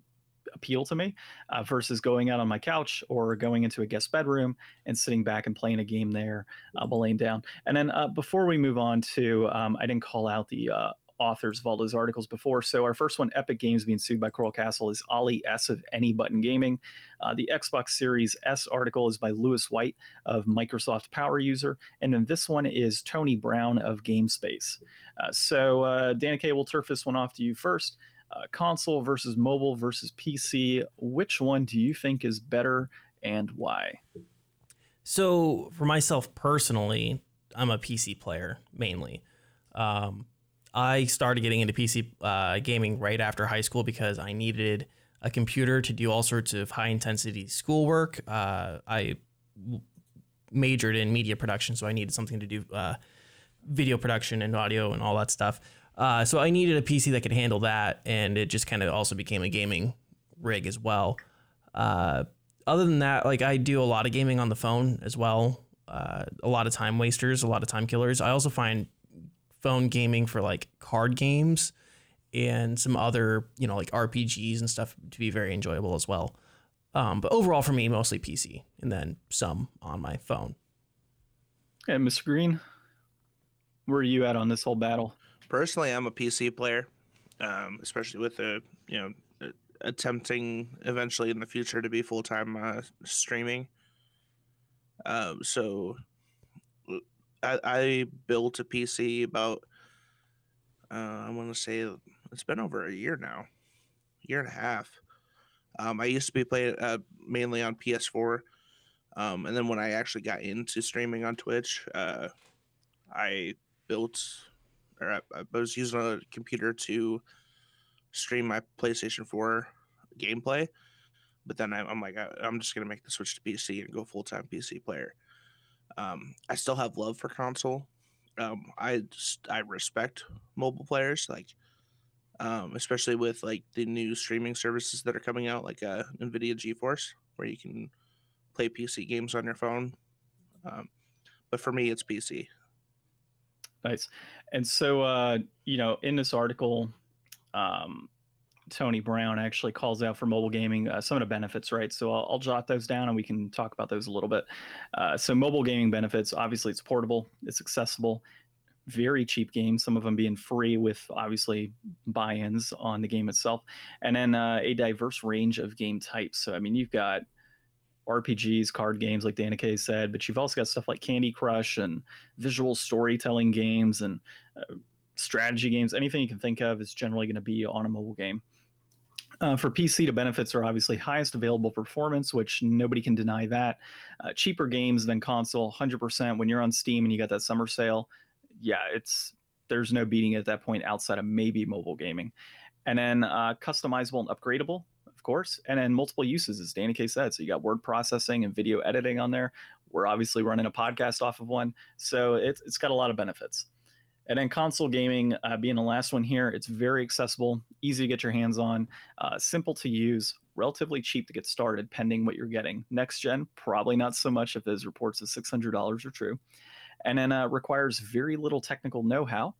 appeal to me uh, versus going out on my couch or going into a guest bedroom and sitting back and playing a game there uh, while laying down. And then uh, before we move on to, um, I didn't call out the uh, authors of all those articles before. So our first one, Epic Games being sued by Coral Castle, is Ollie S of Any Button Gaming. Uh, the Xbox Series S article is by Lewis White of Microsoft Power User, and then this one is Tony Brown of GameSpace. Uh, so uh, Danica, we'll turf this one off to you first. Uh, console versus mobile versus PC. Which one do you think is better and why? So for myself personally, I'm a PC player mainly. Um, I started getting into PC uh, gaming right after high school because I needed a computer to do all sorts of high intensity schoolwork. Uh, I w- majored in media production, so I needed something to do uh, video production and audio and all that stuff. Uh, so I needed a PC that could handle that, and it just kind of also became a gaming rig as well. Uh, other than that, like I do a lot of gaming on the phone as well. Uh, a lot of time wasters, a lot of time killers. I also find phone gaming for like card games and some other, you know, like RPGs and stuff to be very enjoyable as well. Um, but overall, for me, mostly PC and then some on my phone. And Mr. Green, where are you at on this whole battle? Personally, I'm a PC player, um, especially with the, you know attempting eventually in the future to be full time uh, streaming. Um, so I, built a PC about uh, I want to say it's been over a year now, year and a half. Um, I used to be playing uh, mainly on PS4, um, and then when I actually got into streaming on Twitch, uh, I built or I, I was using a computer to stream my PlayStation 4 gameplay. But then I, I'm like, I, I'm just gonna make the switch to PC and go full time PC player. Um, I still have love for console. Um, I just I respect mobile players, like, um, especially with like the new streaming services that are coming out, like uh, NVIDIA GeForce, where you can play PC games on your phone. Um, but for me, it's PC. Nice. And so, uh, you know, in this article, um, Tony Brown actually calls out for mobile gaming uh, some of the benefits, right? So I'll, I'll jot those down and we can talk about those a little bit. Uh, so, mobile gaming benefits obviously, it's portable, it's accessible, very cheap games, some of them being free with obviously buy ins on the game itself, and then uh, a diverse range of game types. So, I mean, you've got RPGs, card games, like Danica Kay said, but you've also got stuff like Candy Crush and visual storytelling games and uh, strategy games. Anything you can think of is generally going to be on a mobile game. Uh, for PC, the benefits are obviously highest available performance, which nobody can deny that. Uh, cheaper games than console, 100%. When you're on Steam and you got that summer sale, yeah, it's there's no beating at that point outside of maybe mobile gaming. And then uh, customizable and upgradable. Of course, and then multiple uses, as Danny K said. So you got word processing and video editing on there. We're obviously running a podcast off of one, so it's it's got a lot of benefits. And then console gaming, uh, being the last one here, it's very accessible, easy to get your hands on, uh, simple to use, relatively cheap to get started, pending what you're getting. Next gen, probably not so much if those reports of $600 are true. And then uh, requires very little technical know how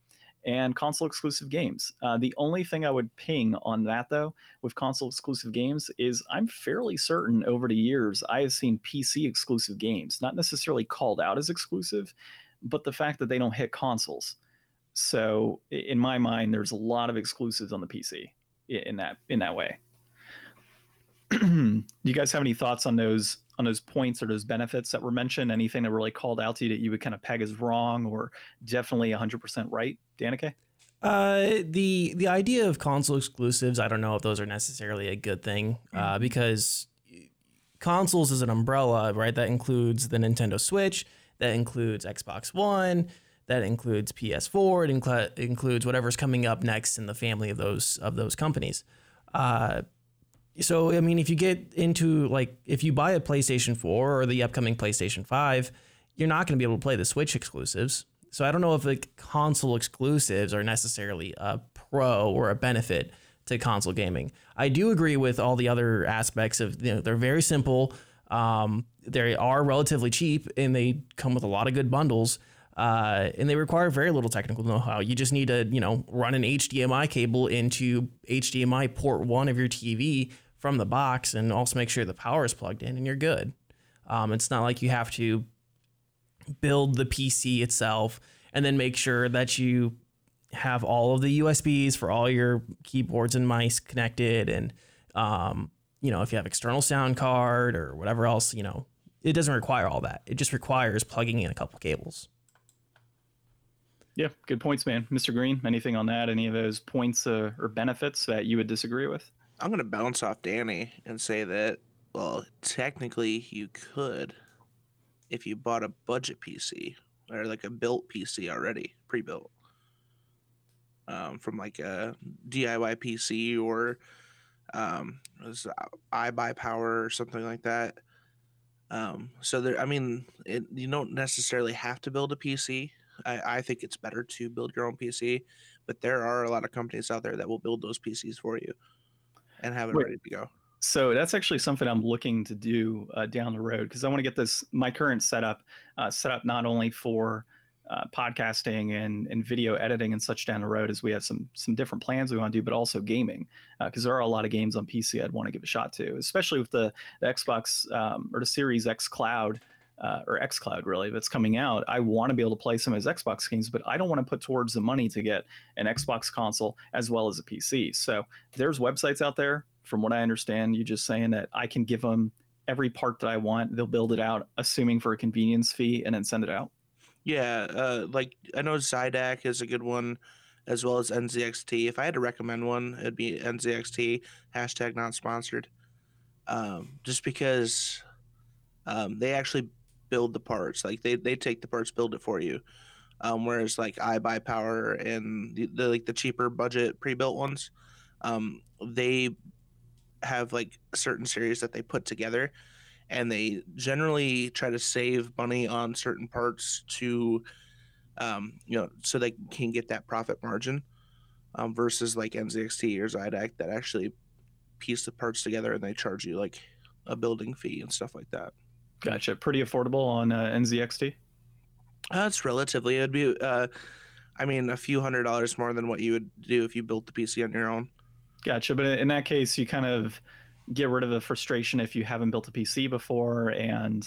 and console exclusive games. Uh, the only thing I would ping on that, though, with console exclusive games is I'm fairly certain over the years I have seen PC exclusive games, not necessarily called out as exclusive, but the fact that they don't hit consoles. So in my mind, there's a lot of exclusives on the PC in that in that way. Do you guys have any thoughts on those on those points or those benefits that were mentioned? Anything that really called out to you that you would kind of peg as wrong or definitely 100% right, Danica? Uh, the the idea of console exclusives, I don't know if those are necessarily a good thing, uh, mm-hmm. because consoles is an umbrella, right? That includes the Nintendo Switch, that includes Xbox One, that includes PS4, it incl- includes whatever's coming up next in the family of those of those companies. Uh, so I mean, if you get into like if you buy a PlayStation 4 or the upcoming PlayStation 5, you're not going to be able to play the Switch exclusives. So I don't know if like console exclusives are necessarily a pro or a benefit to console gaming. I do agree with all the other aspects of you know they're very simple. Um, they are relatively cheap and they come with a lot of good bundles. Uh, and they require very little technical know-how. You just need to, you know, run an HDMI cable into HDMI port one of your TV from the box, and also make sure the power is plugged in, and you're good. Um, it's not like you have to build the PC itself and then make sure that you have all of the USBs for all your keyboards and mice connected, and um, you know, if you have external sound card or whatever else, you know, it doesn't require all that. It just requires plugging in a couple cables. Yeah, good points, man. Mr. Green, anything on that? Any of those points uh, or benefits that you would disagree with? I'm going to bounce off Danny and say that, well, technically you could if you bought a budget PC or like a built PC already, pre built. Um, from like a DIY PC or um, was iBuyPower or something like that. Um, so there, I mean, it, you don't necessarily have to build a PC I, I think it's better to build your own PC, but there are a lot of companies out there that will build those PCs for you and have it Wait, ready to go. So that's actually something I'm looking to do uh, down the road because I want to get this my current setup uh, set up not only for uh, podcasting and, and video editing and such down the road as we have some some different plans we want to do, but also gaming because uh, there are a lot of games on PC I'd want to give a shot to, especially with the, the Xbox um, or the Series X Cloud uh, or xCloud really that's coming out, I want to be able to play some of his Xbox games, but I don't want to put towards the money to get an Xbox console as well as a PC. So there's websites out there, from what I understand, you just saying that I can give them every part that I want. They'll build it out, assuming for a convenience fee, and then send it out. Yeah, uh, like I know Xidax is a good one, as well as NZXT. If I had to recommend one, it'd be NZXT. Hashtag not sponsored. Um, just because um, they actually build the parts. Like they, they take the parts, build it for you. Um, whereas like iBuyPower and the, the like the cheaper budget pre-built ones, um, they have like certain series that they put together, and they generally try to save money on certain parts to, um, you know, so they can get that profit margin, um, versus like NZXT or Xidax that actually piece the parts together and they charge you like a building fee and stuff like that. Gotcha. Pretty affordable on uh, NZXT. Uh, relatively. It'd be, uh, I mean, a few hundred dollars more than what you would do if you built the PC on your own. Gotcha. But in that case, you kind of get rid of the frustration if you haven't built a PC before, and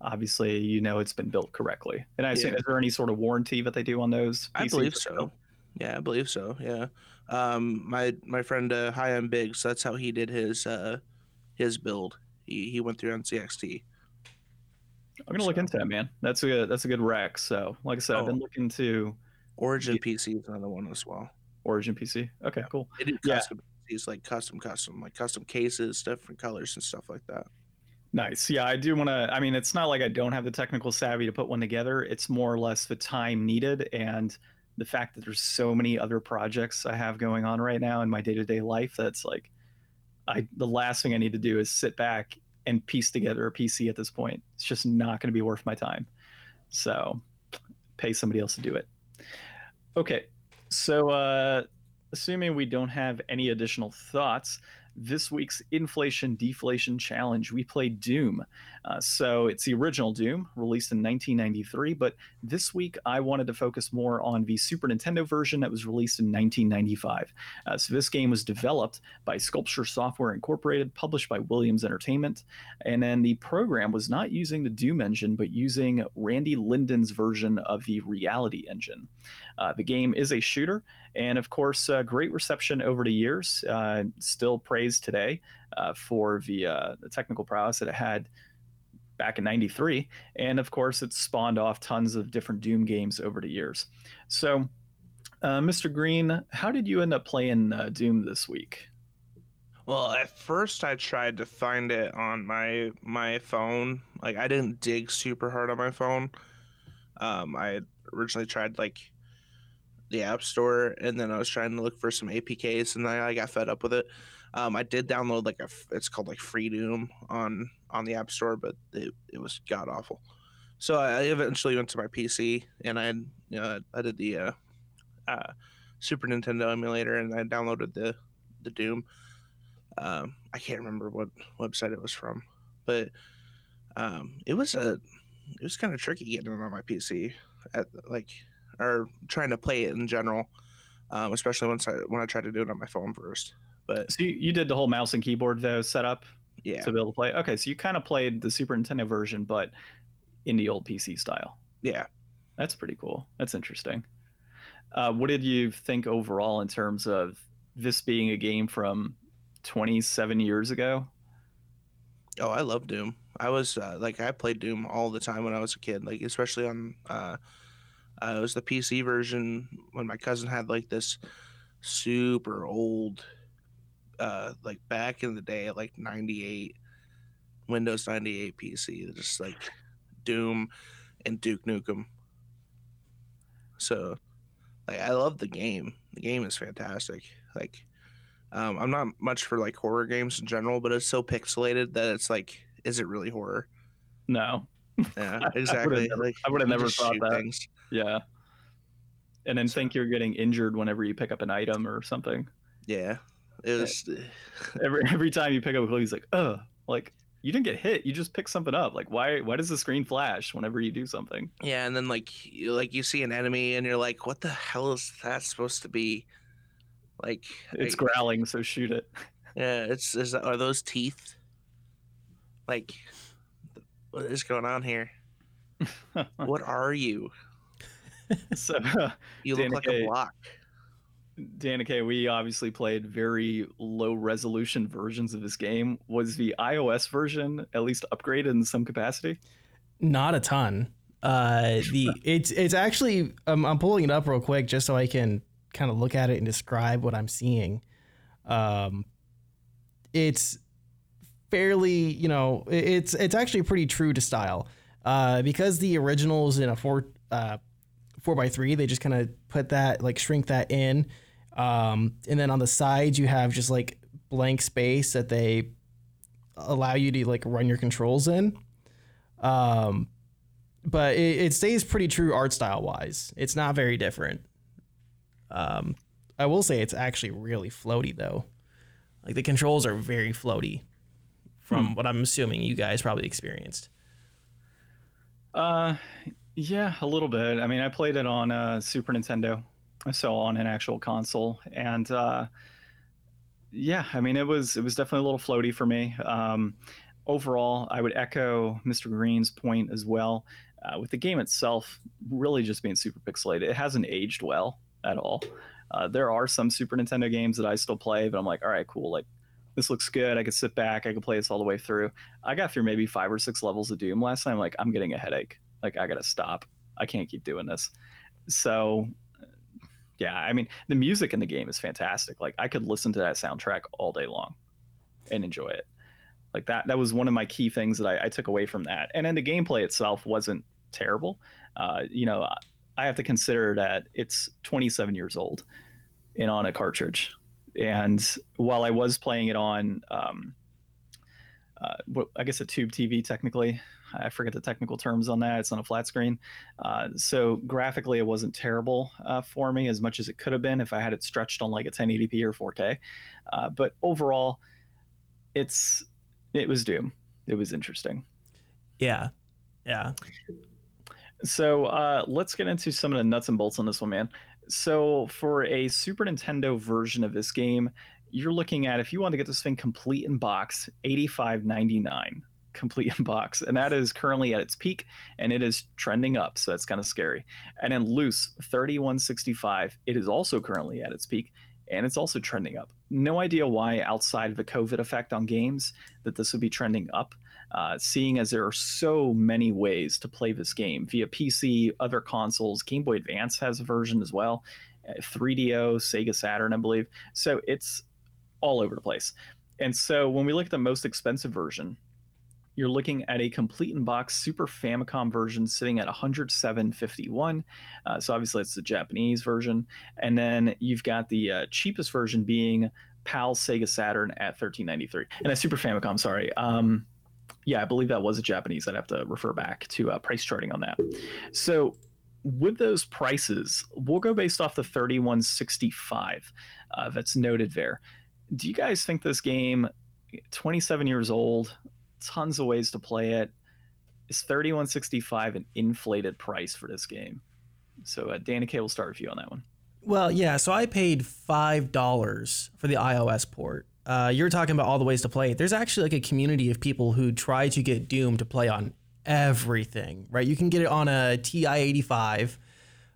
obviously you know it's been built correctly. And I assume, yeah. is there any sort of warranty that they do on those? PCs I believe so. Yeah, I believe so. Yeah. Um, my my friend uh, Hi, I'm Biggs. That's how he did his uh, his build. He he went through NZXT. I'm gonna so. look into that, man. That's a that's a good rack. So, like I said, oh. I've been looking to Origin. PC is another one as well. Origin PC. Okay, yeah. cool. They do custom yeah. PCs, like custom, custom, like custom cases, different colors and stuff like that. Nice. Yeah, I do want to. I mean, it's not like I don't have the technical savvy to put one together. It's more or less the time needed and the fact that there's so many other projects I have going on right now in my day to day life that's like I the last thing I need to do is sit back and piece together a PC at this point. It's just not going to be worth my time. So pay somebody else to do it. Okay. So uh assuming we don't have any additional thoughts, this week's inflation deflation challenge. We played doom. Uh, so it's the original doom released in 1993 but this week i wanted to focus more on the super nintendo version that was released in 1995 uh, so this game was developed by Sculptured Software incorporated published by williams entertainment. And then the program was not using the doom engine but using randy linden's version of the reality engine uh, the game is a shooter, and of course, uh, great reception over the years. Uh, still praised today uh, for the, uh, the technical prowess that it had back in 93 and of course it spawned off tons of different doom games over the years. So uh, mr green how did you end up playing uh, doom this week? Well at first i tried to find it on my my phone. Like i didn't dig super hard on my phone. Um i originally tried like the App Store, and then I was trying to look for some APKs, and then I got fed up with it. Um, I did download like a, it's called like Free Doom on on the App Store, but it, it was god awful. So I eventually went to my PC, and I know, I did the uh, uh, Super Nintendo emulator, and I downloaded the the Doom. Um, I can't remember what website it was from, but um, it was a it was kind of tricky getting it on my PC. At like or trying to play it in general, um, especially once I when I tried to do it on my phone first. But so you, you did the whole mouse and keyboard though setup, yeah, to be able to play. Okay, so you kind of played the Super Nintendo version, but in the old PC style. Yeah, that's pretty cool. That's interesting. Uh, what did you think overall in terms of this being a game from 27 years ago? Oh, I love Doom. I was uh, like I played Doom all the time when I was a kid, like especially on uh, uh, it was the PC version when my cousin had like this super old, uh, like back in the day, like 98 Windows 98 PC, just like Doom and Duke Nukem. So, like, I love the game. The game is fantastic. Like, um, I'm not much for like horror games in general, but it's so pixelated that it's like, is it really horror? No. Yeah, exactly. I would have never, like, never thought that. Things. Yeah. And then so. think you're getting injured whenever you pick up an item or something. Yeah. It was every every time you pick up a clue, he's like, "Uh, like you didn't get hit. You just picked something up. Like why why does the screen flash whenever you do something?" Yeah, and then like you, like you see an enemy and you're like, "What the hell is that supposed to be?" Like it's I, growling, so shoot it. Yeah, it's is are those teeth? Like what is going on here? what are you? so uh, you look like a block. Danica, we obviously played very low resolution versions of this game. Was the iOS version at least upgraded in some capacity? Not a ton. Uh, the it's it's actually um, I'm pulling it up real quick just so I can kind of look at it and describe what I'm seeing. Um, it's fairly, you know, it's it's actually pretty true to style. Uh, because the originals in a four uh, four by three. They just kind of put that like shrink that in, um, and then on the sides you have just like blank space that they allow you to like run your controls in. Um, but it, it stays pretty true art style wise. It's not very different. Um, I will say it's actually really floaty though. Like the controls are very floaty from hmm. what I'm assuming you guys probably experienced. Uh yeah, a little bit. I mean, I played it on a Super Nintendo, so on an actual console, and uh, yeah, I mean, it was it was definitely a little floaty for me. Um, overall, I would echo Mr. Green's point as well. Uh, with the game itself, really just being super pixelated, it hasn't aged well at all. Uh, there are some Super Nintendo games that I still play, but I'm like, all right, cool. Like, this looks good. I could sit back. I could play this all the way through. I got through maybe five or six levels of Doom last time. Like, I'm getting a headache. Like I gotta stop. I can't keep doing this. So yeah, I mean the music in the game is fantastic. Like I could listen to that soundtrack all day long and enjoy it. Like that that was one of my key things that I, I took away from that. And then the gameplay itself wasn't terrible. Uh, you know, I have to consider that it's 27 years old and on a cartridge. And while I was playing it on, um, uh, I guess a tube TV technically, I forget the technical terms on that. It's on a flat screen. Uh, so graphically, it wasn't terrible uh, for me as much as it could have been if I had it stretched on like a 1080p or 4K. Uh, but overall, it's it was Doom. It was interesting. Yeah, yeah. So uh, let's get into some of the nuts and bolts on this one, man. So for a Super Nintendo version of this game, you're looking at if you want to get this thing complete in box, eighty five ninety nine complete in box, and that is currently at its peak, and it is trending up, so that's kind of scary. And then loose thirty one sixty five, it is also currently at its peak, and it's also trending up. No idea why, outside of the COVID effect on games, that this would be trending up. Uh, seeing as there are so many ways to play this game via PC, other consoles, Game Boy Advance has a version as well, 3DO, uh, Sega Saturn, I believe. So it's all over the place. And so when we look at the most expensive version, you're looking at a complete in box Super Famicom version sitting at 107.51. Uh, so obviously it's the Japanese version, and then you've got the uh, cheapest version being PAL Sega Saturn at 13.93, and a Super Famicom. Sorry. Um, yeah, I believe that was a Japanese. I'd have to refer back to uh, price charting on that. So with those prices, we'll go based off the 3165 uh, that's noted there. Do you guys think this game, 27 years old, tons of ways to play it, is 3165 an inflated price for this game? So uh, Danny K will start with you on that one. Well, yeah. So I paid five dollars for the iOS port uh, you're talking about all the ways to play There's actually like a community of people who try to get Doom to play on everything, right? You can get it on a TI-85,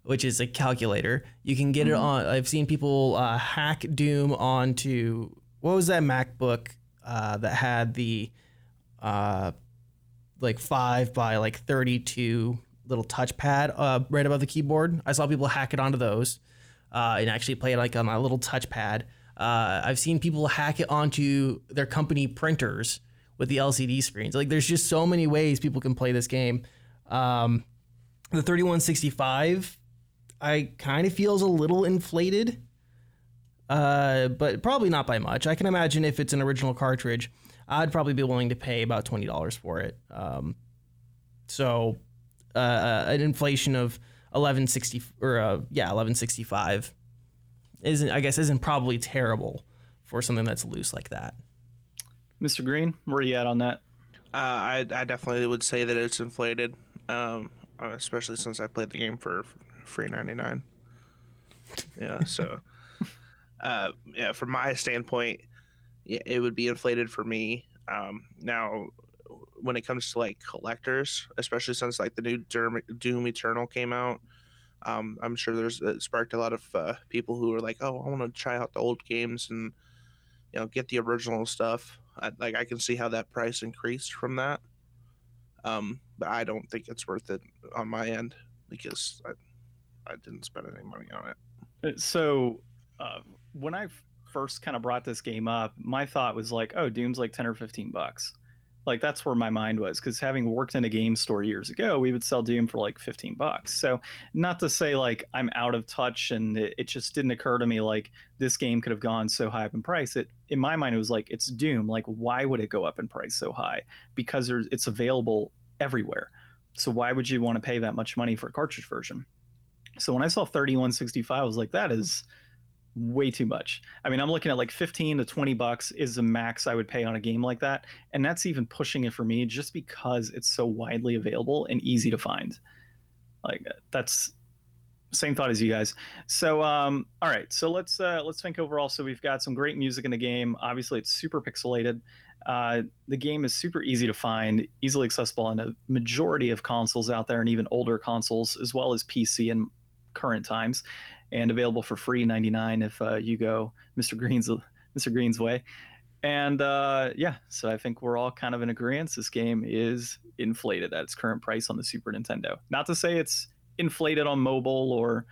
which is a calculator. You can get mm-hmm. it on. I've seen people uh, hack Doom onto what was that MacBook uh, that had the uh, like five by like 32 little touchpad uh, right above the keyboard. I saw people hack it onto those uh, and actually play it like on a little touchpad. Uh, I've seen people hack it onto their company printers with the LCD screens. Like, there's just so many ways people can play this game. Um, the 3165, I kind of feels a little inflated, uh, but probably not by much. I can imagine if it's an original cartridge, I'd probably be willing to pay about twenty dollars for it. Um, so, uh, an inflation of eleven sixty or uh, yeah, eleven sixty five isn't I guess isn't probably terrible for something that's loose like that. Mr. Green, where are you at on that? Uh, I I definitely would say that it's inflated, um, especially since I played the game for free ninety nine. Yeah, so uh, yeah, from my standpoint, yeah, it would be inflated for me. Um, now, when it comes to like collectors, especially since like the new Doom Eternal came out, um, I'm sure there's it sparked a lot of uh, people who are like, oh, I want to try out the old games and you know get the original stuff. I, like I can see how that price increased from that. Um, but I don't think it's worth it on my end because I, I didn't spend any money on it. Uh, so uh, when I first kind of brought this game up, my thought was like, oh, Doom's like ten or fifteen bucks like that's where my mind was because having worked in a game store years ago we would sell doom for like 15 bucks. So not to say like i'm out of touch and it, it, just didn't occur to me like this game could have gone so high up in price. It in my mind it was like it's doom. Like why would it go up in price so high? Because it's available everywhere. So why would you want to pay that much money for a cartridge version? So when i saw 3165 i was like that is way too much. I mean, I'm looking at like 15 to 20 bucks is the max I would pay on a game like that. And that's even pushing it for me just because it's so widely available and easy to find. Like that's same thought as you guys. So um all right, so let's uh let's think overall. So we've got some great music in the game. Obviously it's super pixelated. Uh, the game is super easy to find, easily accessible on a majority of consoles out there and even older consoles, as well as PC in current times and available for free 99 if uh, you go Mr. Green's Mr. Green's way. And uh, yeah, so I think we're all kind of in agreement. This game is inflated at its current price on the Super Nintendo. Not to say it's inflated on mobile or,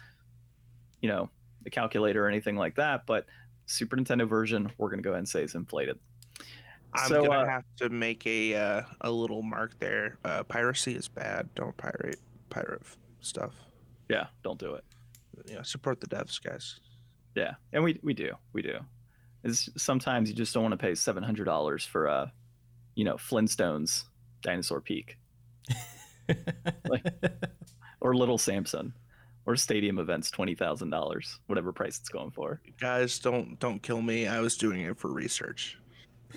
you know, the calculator or anything like that, but Super Nintendo version, we're gonna go ahead and say is inflated. I'm so, gonna uh, have to make a uh, a little mark there. Uh, piracy is bad. Don't pirate pirate stuff. Yeah, don't do it you know, support the devs, guys. Yeah, and we we do, we do. is sometimes you just don't want to pay seven hundred dollars for a, you know, Flintstones Dinosaur Peak, like, or Little Samson, or Stadium Events twenty thousand dollars, whatever price it's going for. Guys, don't don't kill me. I was doing it for research.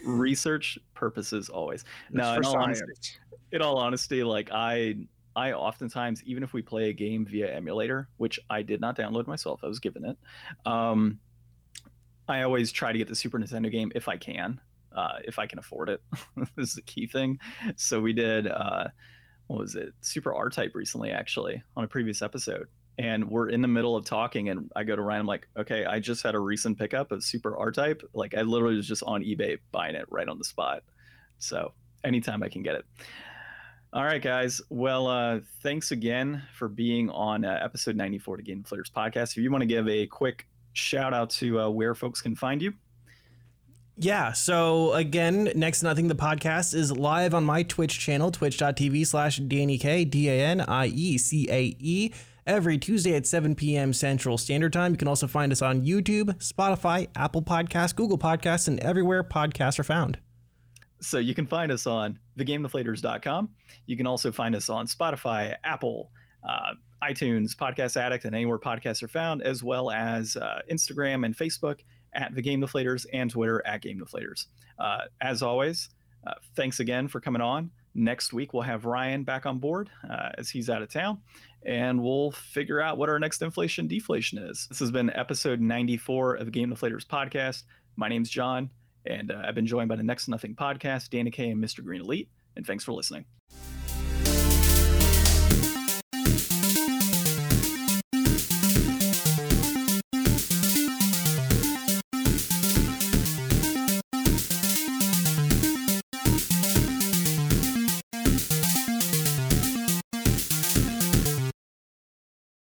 Research purposes always. No, in all, honesty, in all honesty, like I, I oftentimes, even if we play a game via emulator, which I did not download myself, I was given it. Um, I always try to get the Super Nintendo game if I can, uh, if I can afford it. this is the key thing. So we did, uh, what was it? Super R Type recently, actually, on a previous episode. And we're in the middle of talking, and I go to Ryan. I'm like, okay, I just had a recent pickup of Super R Type. Like, I literally was just on eBay buying it right on the spot. So anytime I can get it. All right, guys. Well, uh, thanks again for being on uh, episode 94 to Game Deflators podcast. If you want to give a quick shout out to uh, where folks can find you, Yeah. So again, next nothing, the podcast is live on my Twitch channel, twitch.tv slash Danny K, D A N I E C A E, every Tuesday at 7 p.m. Central Standard Time. You can also find us on YouTube, Spotify, Apple Podcasts, Google Podcasts, and everywhere podcasts are found. So you can find us on thegamedeflators.com. You can also find us on Spotify, Apple, uh, iTunes, Podcast Addict, and anywhere podcasts are found, as well as uh, Instagram and Facebook at the Game Deflators and Twitter at Game Deflators. Uh, as always, uh, thanks again for coming on. Next week we'll have Ryan back on board uh, as he's out of town, and we'll figure out what our next inflation deflation is. This has been episode 94 of the Game Deflators podcast. My name's John, and uh, I've been joined by the Next to Nothing podcast, Danny K and Mr. Green Elite. And thanks for listening.